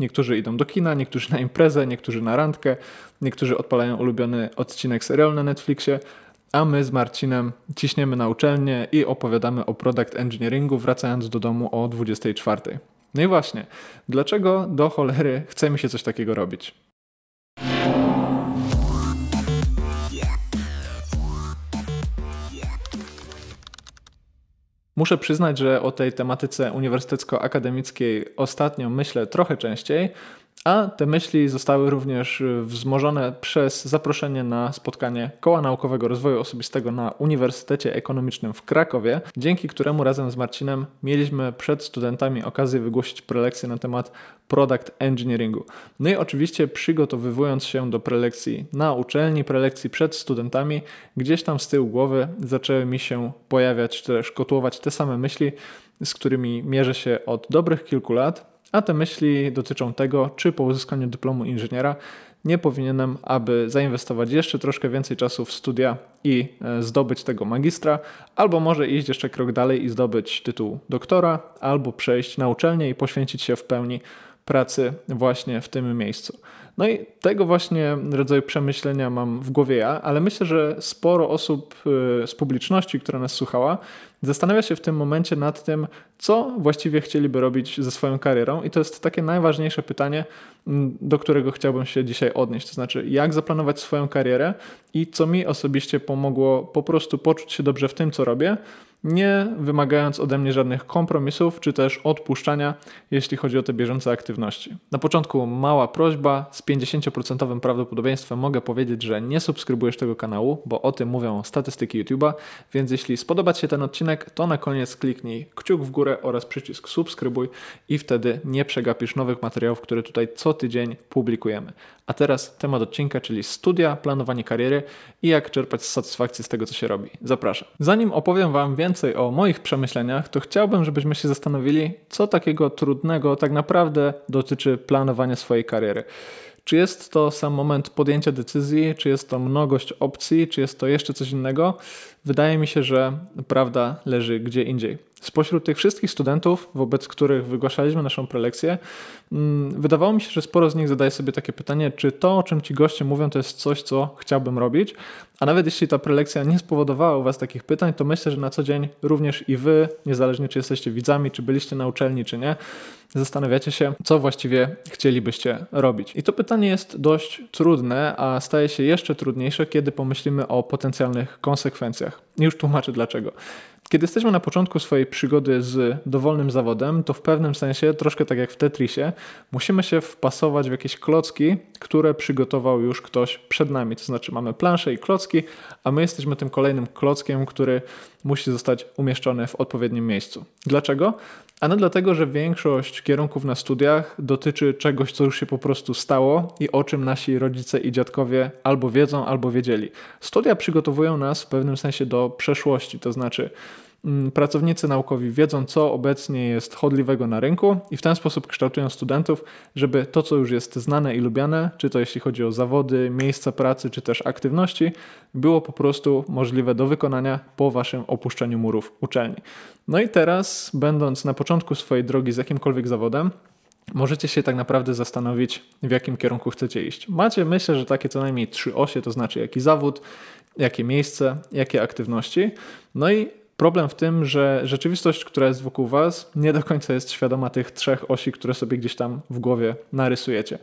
Niektórzy idą do kina, niektórzy na imprezę, niektórzy na randkę, niektórzy odpalają ulubiony odcinek serialu na Netflixie, a my z Marcinem ciśniemy na uczelnię i opowiadamy o product engineeringu, wracając do domu o 24. No i właśnie, dlaczego do cholery chcemy się coś takiego robić? Muszę przyznać, że o tej tematyce uniwersytecko-akademickiej ostatnio myślę trochę częściej, a te myśli zostały również y, wzmożone przez zaproszenie na spotkanie Koła Naukowego Rozwoju Osobistego na Uniwersytecie Ekonomicznym w Krakowie, dzięki któremu razem z Marcinem mieliśmy przed studentami okazję wygłosić prelekcję na temat product engineeringu. No i oczywiście przygotowywując się do prelekcji na uczelni, prelekcji przed studentami, gdzieś tam z tyłu głowy zaczęły mi się pojawiać, czy też kotłować te same myśli, z którymi mierzę się od dobrych kilku lat, a te myśli dotyczą tego, czy po uzyskaniu dyplomu inżyniera nie powinienem, aby zainwestować jeszcze troszkę więcej czasu w studia i e, zdobyć tego magistra, albo może iść jeszcze krok dalej i zdobyć tytuł doktora, albo przejść na uczelnię i poświęcić się w pełni pracy właśnie w tym miejscu. No i tego właśnie rodzaju przemyślenia mam w głowie ja, ale myślę, że sporo osób y, z publiczności, która nas słuchała, zastanawia się w tym momencie nad tym, co właściwie chcieliby robić ze swoją karierą, i to jest takie najważniejsze pytanie, mm, do którego chciałbym się dzisiaj odnieść. To znaczy, jak zaplanować swoją karierę i co mi osobiście pomogło po prostu poczuć się dobrze w tym, co robię nie wymagając ode mnie żadnych kompromisów czy też odpuszczania, jeśli chodzi o te bieżące aktywności. Na początku mała prośba, z 50% prawdopodobieństwem mogę powiedzieć, że nie subskrybujesz tego kanału, bo o tym mówią statystyki YouTube'a, więc jeśli spodoba Ci się ten odcinek, to na koniec kliknij kciuk w górę oraz przycisk subskrybuj i wtedy nie przegapisz nowych materiałów, które tutaj co tydzień publikujemy. A teraz temat odcinka, czyli studia, planowanie kariery i jak czerpać satysfakcję z tego, co się robi. Zapraszam. Zanim opowiem Wam więcej o moich przemyśleniach, to chciałbym, żebyśmy się zastanowili, co takiego trudnego tak naprawdę dotyczy planowania swojej kariery. Czy jest to sam moment podjęcia decyzji, czy jest to mnogość opcji, czy jest to jeszcze coś innego? Wydaje mi się, że prawda leży gdzie indziej. Spośród tych wszystkich studentów, wobec których wygłaszaliśmy naszą prelekcję, mm, wydawało mi się, że sporo z nich zadaje sobie takie pytanie, czy to, o czym ci goście mówią, to jest coś, co chciałbym robić. A nawet jeśli ta prelekcja nie spowodowała u Was takich pytań, to myślę, że na co dzień również i Wy, niezależnie czy jesteście widzami, czy byliście na uczelni, czy nie, zastanawiacie się, co właściwie chcielibyście robić. I to pytanie jest dość trudne, a staje się jeszcze trudniejsze, kiedy pomyślimy o potencjalnych konsekwencjach. Już tłumaczę dlaczego. Kiedy jesteśmy na początku swojej przygody z dowolnym zawodem, to w pewnym sensie, troszkę tak jak w Tetrisie, musimy się wpasować w jakieś klocki, które przygotował już ktoś przed nami. To znaczy mamy planszę i klocki, a my jesteśmy tym kolejnym klockiem, który musi zostać umieszczony w odpowiednim miejscu. Dlaczego? Ano dlatego, że większość kierunków na studiach dotyczy czegoś, co już się po prostu stało i o czym nasi rodzice i dziadkowie albo wiedzą, albo wiedzieli. Studia przygotowują nas w pewnym sensie do przeszłości, to znaczy pracownicy naukowi wiedzą, co obecnie jest chodliwego na rynku i w ten sposób kształtują studentów, żeby to, co już jest znane i lubiane, czy to jeśli chodzi o zawody, miejsca pracy, czy też aktywności, było po prostu możliwe do wykonania po waszym opuszczeniu murów uczelni. No i teraz, będąc na początku swojej drogi z jakimkolwiek zawodem, możecie się tak naprawdę zastanowić, w jakim kierunku chcecie iść. Macie, myślę, że takie co najmniej trzy osie, to znaczy jaki zawód, jakie miejsce, jakie aktywności. No i Problem w tym, że rzeczywistość, która jest wokół Was, nie do końca jest świadoma tych trzech osi, które sobie gdzieś tam w głowie narysujecie.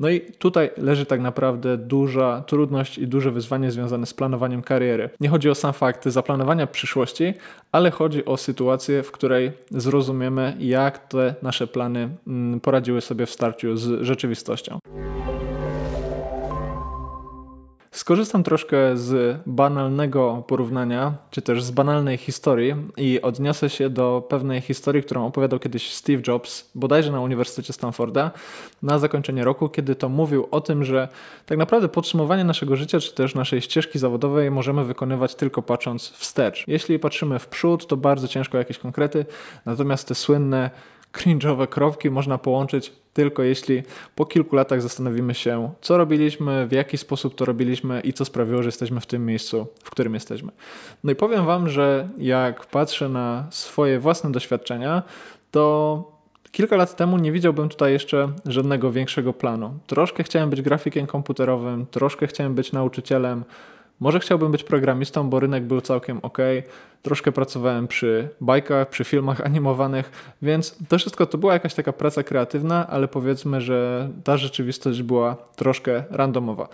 No i tutaj leży tak naprawdę duża trudność i duże wyzwanie związane z planowaniem kariery. Nie chodzi o sam fakt zaplanowania przyszłości, ale chodzi o sytuację, w której zrozumiemy, jak te nasze plany mm, poradziły sobie w starciu z rzeczywistością. Skorzystam troszkę z banalnego porównania, czy też z banalnej historii i odniosę się do pewnej historii, którą opowiadał kiedyś Steve Jobs, bodajże na Uniwersytecie Stanforda, na zakończenie roku, kiedy to mówił o tym, że tak naprawdę podsumowanie naszego życia, czy też naszej ścieżki zawodowej możemy wykonywać tylko patrząc wstecz. Jeśli patrzymy w przód, to bardzo ciężko jakieś konkrety, natomiast te słynne cringe'owe kropki można połączyć tylko jeśli po kilku latach zastanowimy się, co robiliśmy, w jaki sposób to robiliśmy i co sprawiło, że jesteśmy w tym miejscu, w którym jesteśmy. No i powiem Wam, że jak patrzę na swoje własne doświadczenia, to Kilka lat temu nie widziałbym tutaj jeszcze żadnego większego planu. Troszkę chciałem być grafikiem komputerowym, troszkę chciałem być nauczycielem, może chciałbym być programistą, bo rynek był całkiem ok. Troszkę pracowałem przy bajkach, przy filmach animowanych, więc to wszystko to była jakaś taka praca kreatywna, ale powiedzmy, że ta rzeczywistość była troszkę randomowa.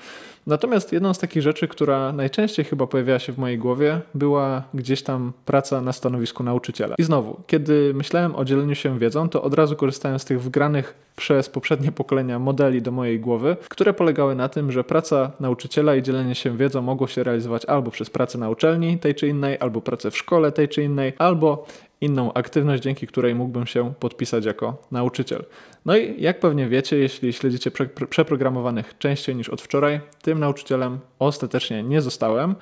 Natomiast jedną z takich rzeczy, która najczęściej chyba pojawiała się w mojej głowie, była gdzieś tam praca na stanowisku nauczyciela. I znowu, kiedy myślałem o dzieleniu się wiedzą, to od razu korzystałem z tych wgranych przez poprzednie pokolenia modeli do mojej głowy, które polegały na tym, że praca nauczyciela i dzielenie się wiedzą mogło się realizować albo przez pracę na uczelni tej czy innej, albo pracę w szkole tej czy innej, albo inną aktywność, dzięki której mógłbym się podpisać jako nauczyciel. No i jak pewnie wiecie, jeśli śledzicie prze przeprogramowanych częściej niż od wczoraj, tym nauczycielem ostatecznie nie zostałem.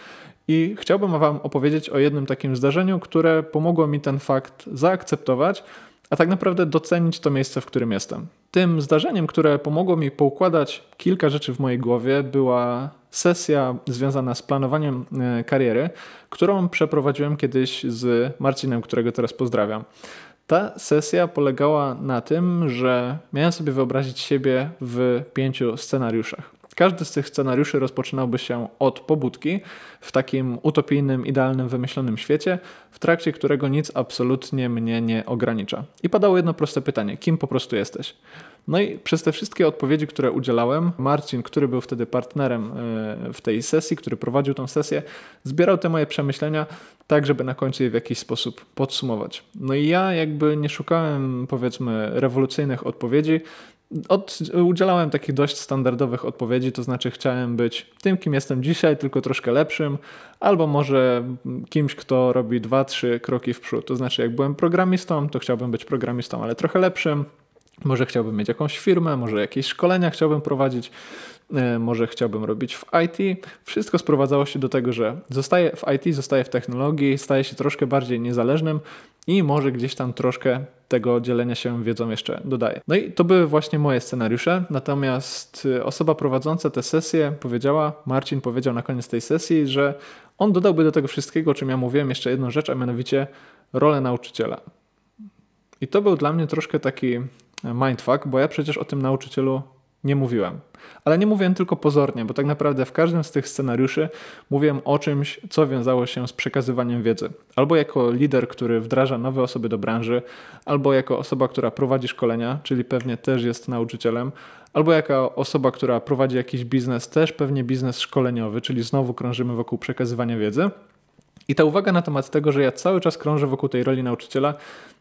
I chciałbym Wam opowiedzieć o jednym takim zdarzeniu, które pomogło mi ten fakt zaakceptować, a tak naprawdę docenić to miejsce, w którym jestem. Tym zdarzeniem, które pomogło mi poukładać kilka rzeczy w mojej głowie, była sesja związana z planowaniem e, kariery, którą przeprowadziłem kiedyś z Marcinem, którego teraz pozdrawiam. Ta sesja polegała na tym, że miałem sobie wyobrazić siebie w pięciu scenariuszach. Każdy z tych scenariuszy rozpoczynałby się od pobudki w takim utopijnym, idealnym, wymyślonym świecie, w trakcie którego nic absolutnie mnie nie ogranicza. I padało jedno proste pytanie: kim po prostu jesteś? No i przez te wszystkie odpowiedzi, które udzielałem, Marcin, który był wtedy partnerem e, w tej sesji, który prowadził tę sesję, zbierał te moje przemyślenia tak, żeby na końcu je w jakiś sposób podsumować. No i ja jakby nie szukałem, powiedzmy, rewolucyjnych odpowiedzi, od, udzielałem takich dość standardowych odpowiedzi, to znaczy chciałem być tym, kim jestem dzisiaj, tylko troszkę lepszym, albo może kimś, kto robi dwa, trzy kroki w przód. To znaczy, jak byłem programistą, to chciałbym być programistą, ale trochę lepszym. Może chciałbym mieć jakąś firmę, może jakieś szkolenia chciałbym prowadzić, e, może chciałbym robić w IT. Wszystko sprowadzało się do tego, że zostaję w IT, zostaję w technologii, staję się troszkę bardziej niezależnym i może gdzieś tam troszkę tego dzielenia się wiedzą jeszcze dodaję. No i to były właśnie moje scenariusze, natomiast e, osoba prowadząca tę sesję powiedziała, Marcin powiedział na koniec tej sesji, że on dodałby do tego wszystkiego, o czym ja mówiłem, jeszcze jedną rzecz, a mianowicie rolę nauczyciela. I to był dla mnie troszkę taki mindfuck, bo ja przecież o tym nauczycielu nie mówiłem. Ale nie mówiłem tylko pozornie, bo tak naprawdę w każdym z tych scenariuszy mówiłem o czymś, co wiązało się z przekazywaniem wiedzy. Albo jako lider, który wdraża nowe osoby do branży, albo jako osoba, która prowadzi szkolenia, czyli pewnie też jest nauczycielem, albo jako osoba, która prowadzi jakiś biznes, też pewnie biznes szkoleniowy, czyli znowu krążymy wokół przekazywania wiedzy. I ta uwaga na temat tego, że ja cały czas krążę wokół tej roli nauczyciela,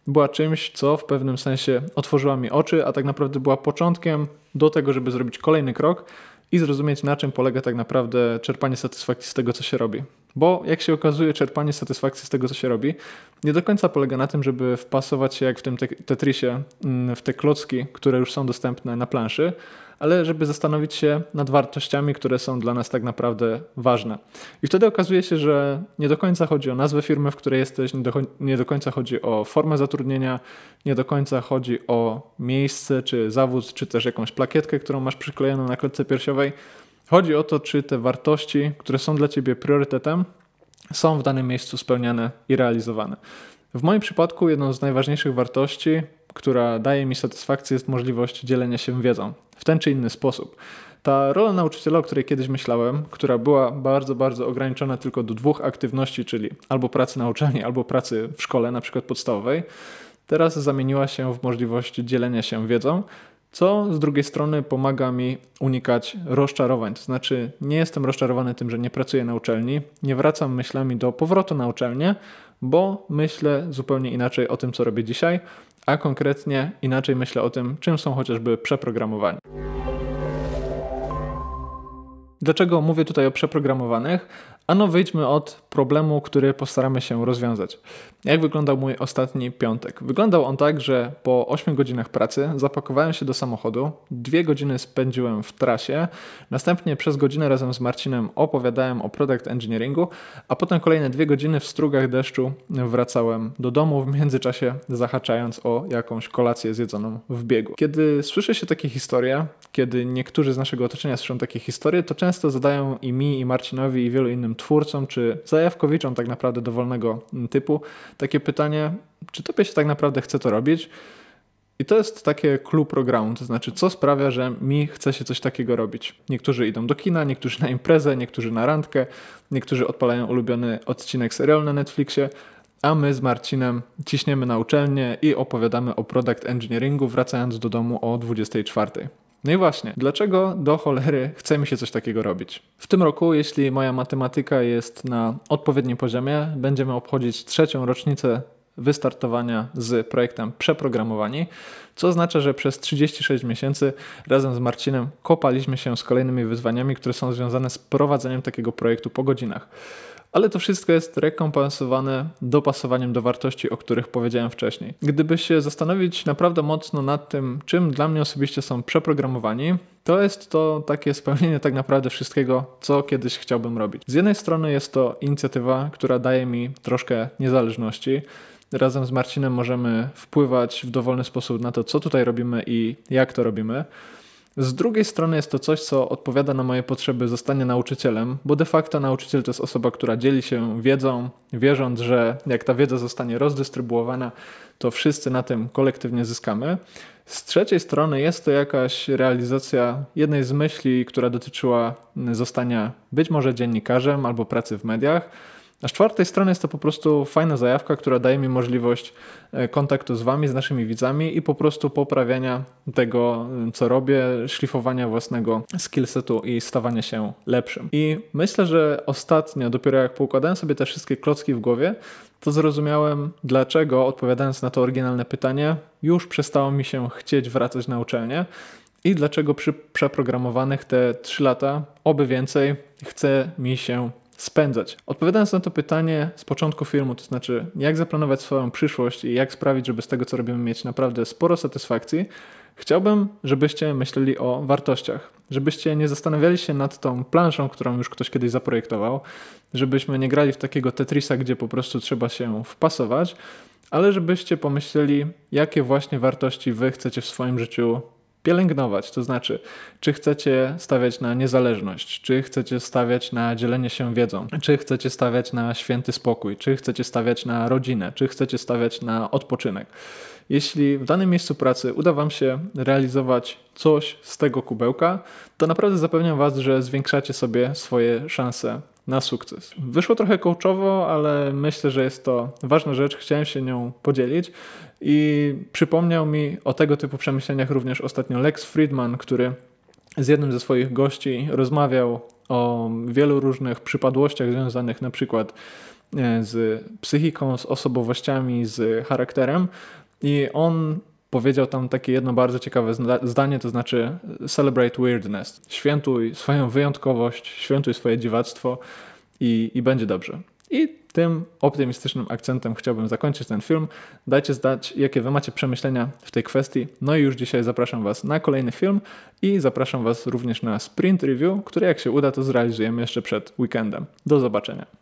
była czymś, co w pewnym sensie otworzyła mi oczy, a tak naprawdę była początkiem do tego, żeby zrobić kolejny krok i zrozumieć, na czym polega tak naprawdę czerpanie satysfakcji z tego, co się robi. Bo jak się okazuje, czerpanie satysfakcji z tego, co się robi, nie do końca polega na tym, żeby wpasować się jak w tym Tetrisie, mm, w te klocki, które już są dostępne na planszy, ale żeby zastanowić się nad wartościami, które są dla nas tak naprawdę ważne. I wtedy okazuje się, że nie do końca chodzi o nazwę firmy, w której jesteś, nie do, nie do końca chodzi o formę zatrudnienia, nie do końca chodzi o miejsce, czy zawód, czy też jakąś plakietkę, którą masz przyklejoną na klatce piersiowej. Chodzi o to, czy te wartości, które są dla ciebie priorytetem, są w danym miejscu spełniane i realizowane. W moim przypadku jedną z najważniejszych wartości która daje mi satysfakcję, jest możliwość dzielenia się wiedzą w ten czy inny sposób. Ta rola nauczyciela, o której kiedyś myślałem, która była bardzo, bardzo ograniczona tylko do dwóch aktywności, czyli albo pracy na uczelni, albo pracy w szkole, na przykład podstawowej, teraz zamieniła się w możliwość dzielenia się wiedzą, co z drugiej strony pomaga mi unikać rozczarowań. To znaczy, nie jestem rozczarowany tym, że nie pracuję na uczelni, nie wracam myślami do powrotu na uczelnię, bo myślę zupełnie inaczej o tym, co robię dzisiaj, a konkretnie inaczej myślę o tym, czym są chociażby przeprogramowania. Dlaczego mówię tutaj o przeprogramowanych? Ano wyjdźmy od problemu, który postaramy się rozwiązać. Jak wyglądał mój ostatni piątek? Wyglądał on tak, że po 8 godzinach pracy zapakowałem się do samochodu, dwie godziny spędziłem w trasie, następnie przez godzinę razem z Marcinem opowiadałem o product engineeringu, a potem kolejne dwie godziny w strugach deszczu wracałem do domu, w międzyczasie zahaczając o jakąś kolację zjedzoną w biegu. Kiedy słyszy się takie historie, kiedy niektórzy z naszego otoczenia słyszą takie historie, to często zadają i mi, i Marcinowi, i wielu innym twórcom, czy zajawkowiczom tak naprawdę dowolnego typu takie pytanie, czy tobie się tak naprawdę chce to robić? I to jest takie clue programu, to znaczy co sprawia, że mi chce się coś takiego robić. Niektórzy idą do kina, niektórzy na imprezę, niektórzy na randkę, niektórzy odpalają ulubiony odcinek serialu na Netflixie, a my z Marcinem ciśniemy na uczelnię i opowiadamy o product engineeringu, wracając do domu o 24. No i właśnie, dlaczego do cholery chce mi się coś takiego robić? W tym roku, jeśli moja matematyka jest na odpowiednim poziomie, będziemy obchodzić trzecią rocznicę wystartowania z projektem Przeprogramowani, co oznacza, że przez 36 miesięcy razem z Marcinem kopaliśmy się z kolejnymi wyzwaniami, które są związane z prowadzeniem takiego projektu po godzinach ale to wszystko jest rekompensowane dopasowaniem do wartości, o których powiedziałem wcześniej. Gdyby się zastanowić naprawdę mocno nad tym, czym dla mnie osobiście są przeprogramowani, to jest to takie spełnienie tak naprawdę wszystkiego, co kiedyś chciałbym robić. Z jednej strony jest to inicjatywa, która daje mi troszkę niezależności. Razem z Marcinem możemy wpływać w dowolny sposób na to, co tutaj robimy i jak to robimy. Z drugiej strony jest to coś, co odpowiada na moje potrzeby zostania nauczycielem, bo de facto nauczyciel to jest osoba, która dzieli się wiedzą, wierząc, że jak ta wiedza zostanie rozdystrybuowana, to wszyscy na tym kolektywnie zyskamy. Z trzeciej strony jest to jakaś realizacja jednej z myśli, która dotyczyła zostania być może dziennikarzem albo pracy w mediach a z czwartej strony jest to po prostu fajna zajawka, która daje mi możliwość e, kontaktu z Wami, z naszymi widzami i po prostu poprawiania tego, e, co robię, szlifowania własnego skillsetu i stawania się lepszym. I myślę, że ostatnio, dopiero jak poukładałem sobie te wszystkie klocki w głowie, to zrozumiałem, dlaczego odpowiadając na to oryginalne pytanie, już przestało mi się chcieć wracać na uczelnię i dlaczego przy przeprogramowanych te 3 lata, oby więcej, chce mi się spędzać? Odpowiadając na to pytanie z początku filmu, to znaczy jak zaplanować swoją przyszłość i jak sprawić, żeby z tego, co robimy, mieć naprawdę sporo satysfakcji, chciałbym, żebyście myśleli o wartościach. Żebyście nie zastanawiali się nad tą planszą, którą już ktoś kiedyś zaprojektował, żebyśmy nie grali w takiego Tetrisa, gdzie po prostu trzeba się wpasować, ale żebyście pomyśleli, jakie właśnie wartości wy chcecie w swoim życiu pielęgnować. To znaczy, czy chcecie stawiać na niezależność, czy chcecie stawiać na dzielenie się wiedzą, czy chcecie stawiać na święty spokój, czy chcecie stawiać na rodzinę, czy chcecie stawiać na odpoczynek. Jeśli w danym miejscu pracy uda Wam się realizować coś z tego kubełka, to naprawdę zapewniam Was, że zwiększacie sobie swoje szanse na sukces. Wyszło trochę coachowo, ale myślę, że jest to ważna rzecz. Chciałem się nią podzielić i przypomniał mi o tego typu przemyśleniach również ostatnio Lex Friedman, który z jednym ze swoich gości rozmawiał o wielu różnych przypadłościach związanych na przykład e, z psychiką, z osobowościami, z charakterem. I on powiedział tam takie jedno bardzo ciekawe zdanie, to znaczy celebrate weirdness. Świętuj swoją wyjątkowość, świętuj swoje dziwactwo i, i będzie dobrze. I tym optymistycznym akcentem chciałbym zakończyć ten film. Dajcie znać, jakie wy macie przemyślenia w tej kwestii. No i już dzisiaj zapraszam was na kolejny film i zapraszam was również na sprint review, który jak się uda, to zrealizujemy jeszcze przed weekendem. Do zobaczenia.